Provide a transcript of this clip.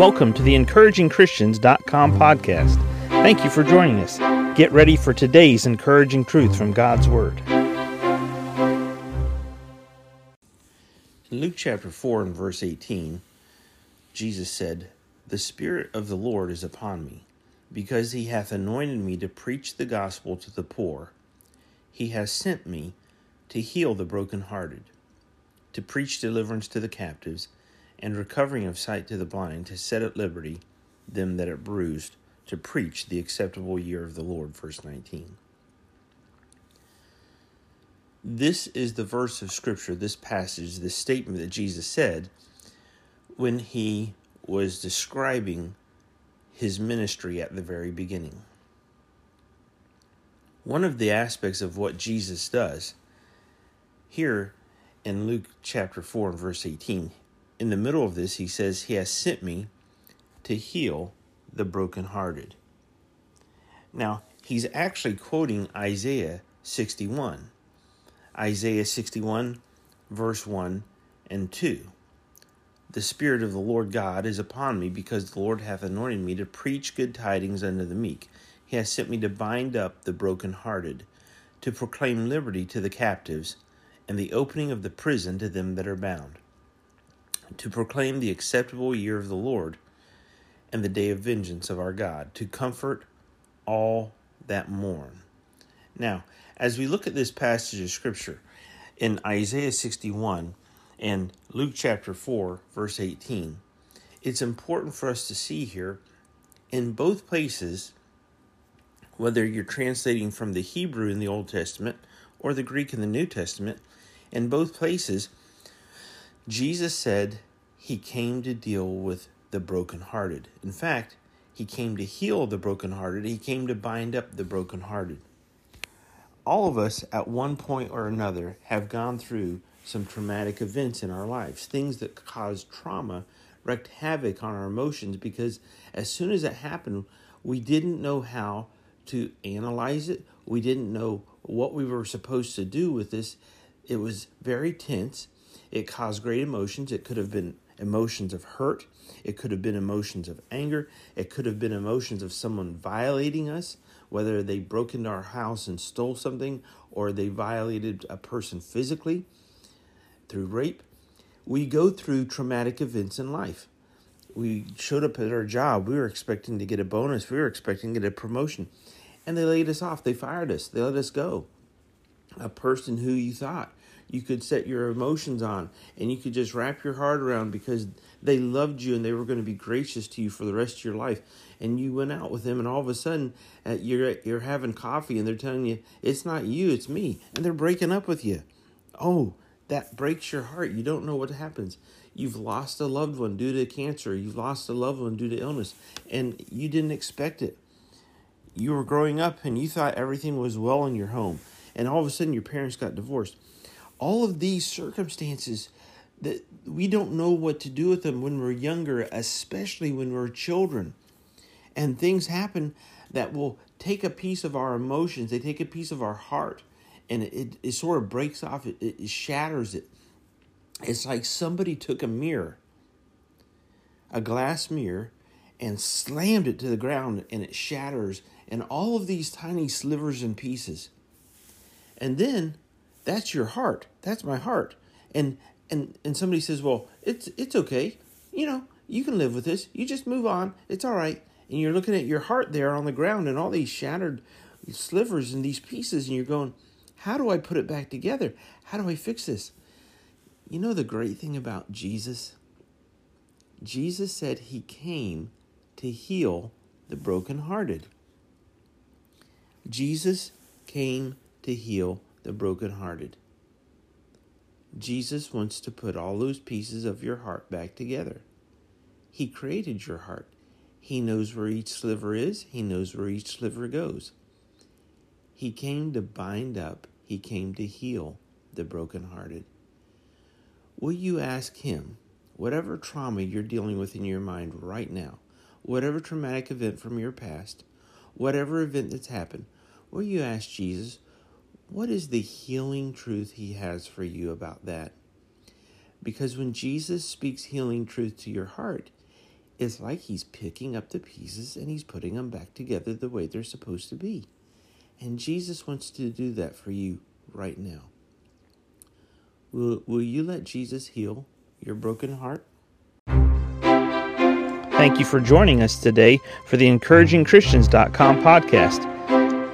Welcome to the encouragingchristians.com podcast. Thank you for joining us. Get ready for today's encouraging truth from God's Word. In Luke chapter 4 and verse 18, Jesus said, The Spirit of the Lord is upon me, because he hath anointed me to preach the gospel to the poor. He has sent me to heal the brokenhearted, to preach deliverance to the captives and recovering of sight to the blind, to set at liberty them that are bruised, to preach the acceptable year of the Lord. Verse 19. This is the verse of Scripture, this passage, this statement that Jesus said when he was describing his ministry at the very beginning. One of the aspects of what Jesus does here in Luke chapter 4 and verse 18, in the middle of this, he says, He has sent me to heal the brokenhearted. Now, he's actually quoting Isaiah 61. Isaiah 61, verse 1 and 2. The Spirit of the Lord God is upon me, because the Lord hath anointed me to preach good tidings unto the meek. He has sent me to bind up the brokenhearted, to proclaim liberty to the captives, and the opening of the prison to them that are bound to proclaim the acceptable year of the Lord and the day of vengeance of our God, to comfort all that mourn. Now, as we look at this passage of Scripture in Isaiah 61 and Luke chapter 4, verse 18, it's important for us to see here in both places, whether you're translating from the Hebrew in the Old Testament or the Greek in the New Testament, in both places, Jesus said he came to deal with the brokenhearted. In fact, he came to heal the brokenhearted, he came to bind up the brokenhearted. All of us, at one point or another, have gone through some traumatic events in our lives, things that cause trauma, wreaked havoc on our emotions because as soon as it happened, we didn't know how to analyze it. We didn't know what we were supposed to do with this. It was very tense. It caused great emotions. It could have been emotions of hurt. It could have been emotions of anger. It could have been emotions of someone violating us, whether they broke into our house and stole something or they violated a person physically through rape. We go through traumatic events in life. We showed up at our job. We were expecting to get a bonus. We were expecting to get a promotion. And they laid us off. They fired us. They let us go. A person who you thought you could set your emotions on and you could just wrap your heart around because they loved you and they were going to be gracious to you for the rest of your life. And you went out with them and all of a sudden uh, you're you're having coffee and they're telling you it's not you it's me. And they're breaking up with you. Oh that breaks your heart. You don't know what happens. You've lost a loved one due to cancer. You've lost a loved one due to illness and you didn't expect it. You were growing up and you thought everything was well in your home and all of a sudden your parents got divorced all of these circumstances that we don't know what to do with them when we're younger, especially when we're children. And things happen that will take a piece of our emotions, they take a piece of our heart, and it, it sort of breaks off, it, it shatters it. It's like somebody took a mirror, a glass mirror, and slammed it to the ground, and it shatters, and all of these tiny slivers and pieces. And then that's your heart. That's my heart. And and and somebody says, "Well, it's it's okay. You know, you can live with this. You just move on. It's all right." And you're looking at your heart there on the ground and all these shattered slivers and these pieces and you're going, "How do I put it back together? How do I fix this?" You know the great thing about Jesus? Jesus said he came to heal the brokenhearted. Jesus came to heal the brokenhearted. Jesus wants to put all those pieces of your heart back together. He created your heart. He knows where each sliver is, He knows where each sliver goes. He came to bind up, He came to heal the brokenhearted. Will you ask Him, whatever trauma you're dealing with in your mind right now, whatever traumatic event from your past, whatever event that's happened, will you ask Jesus, what is the healing truth he has for you about that? Because when Jesus speaks healing truth to your heart, it's like he's picking up the pieces and he's putting them back together the way they're supposed to be. And Jesus wants to do that for you right now. Will, will you let Jesus heal your broken heart? Thank you for joining us today for the encouragingchristians.com podcast.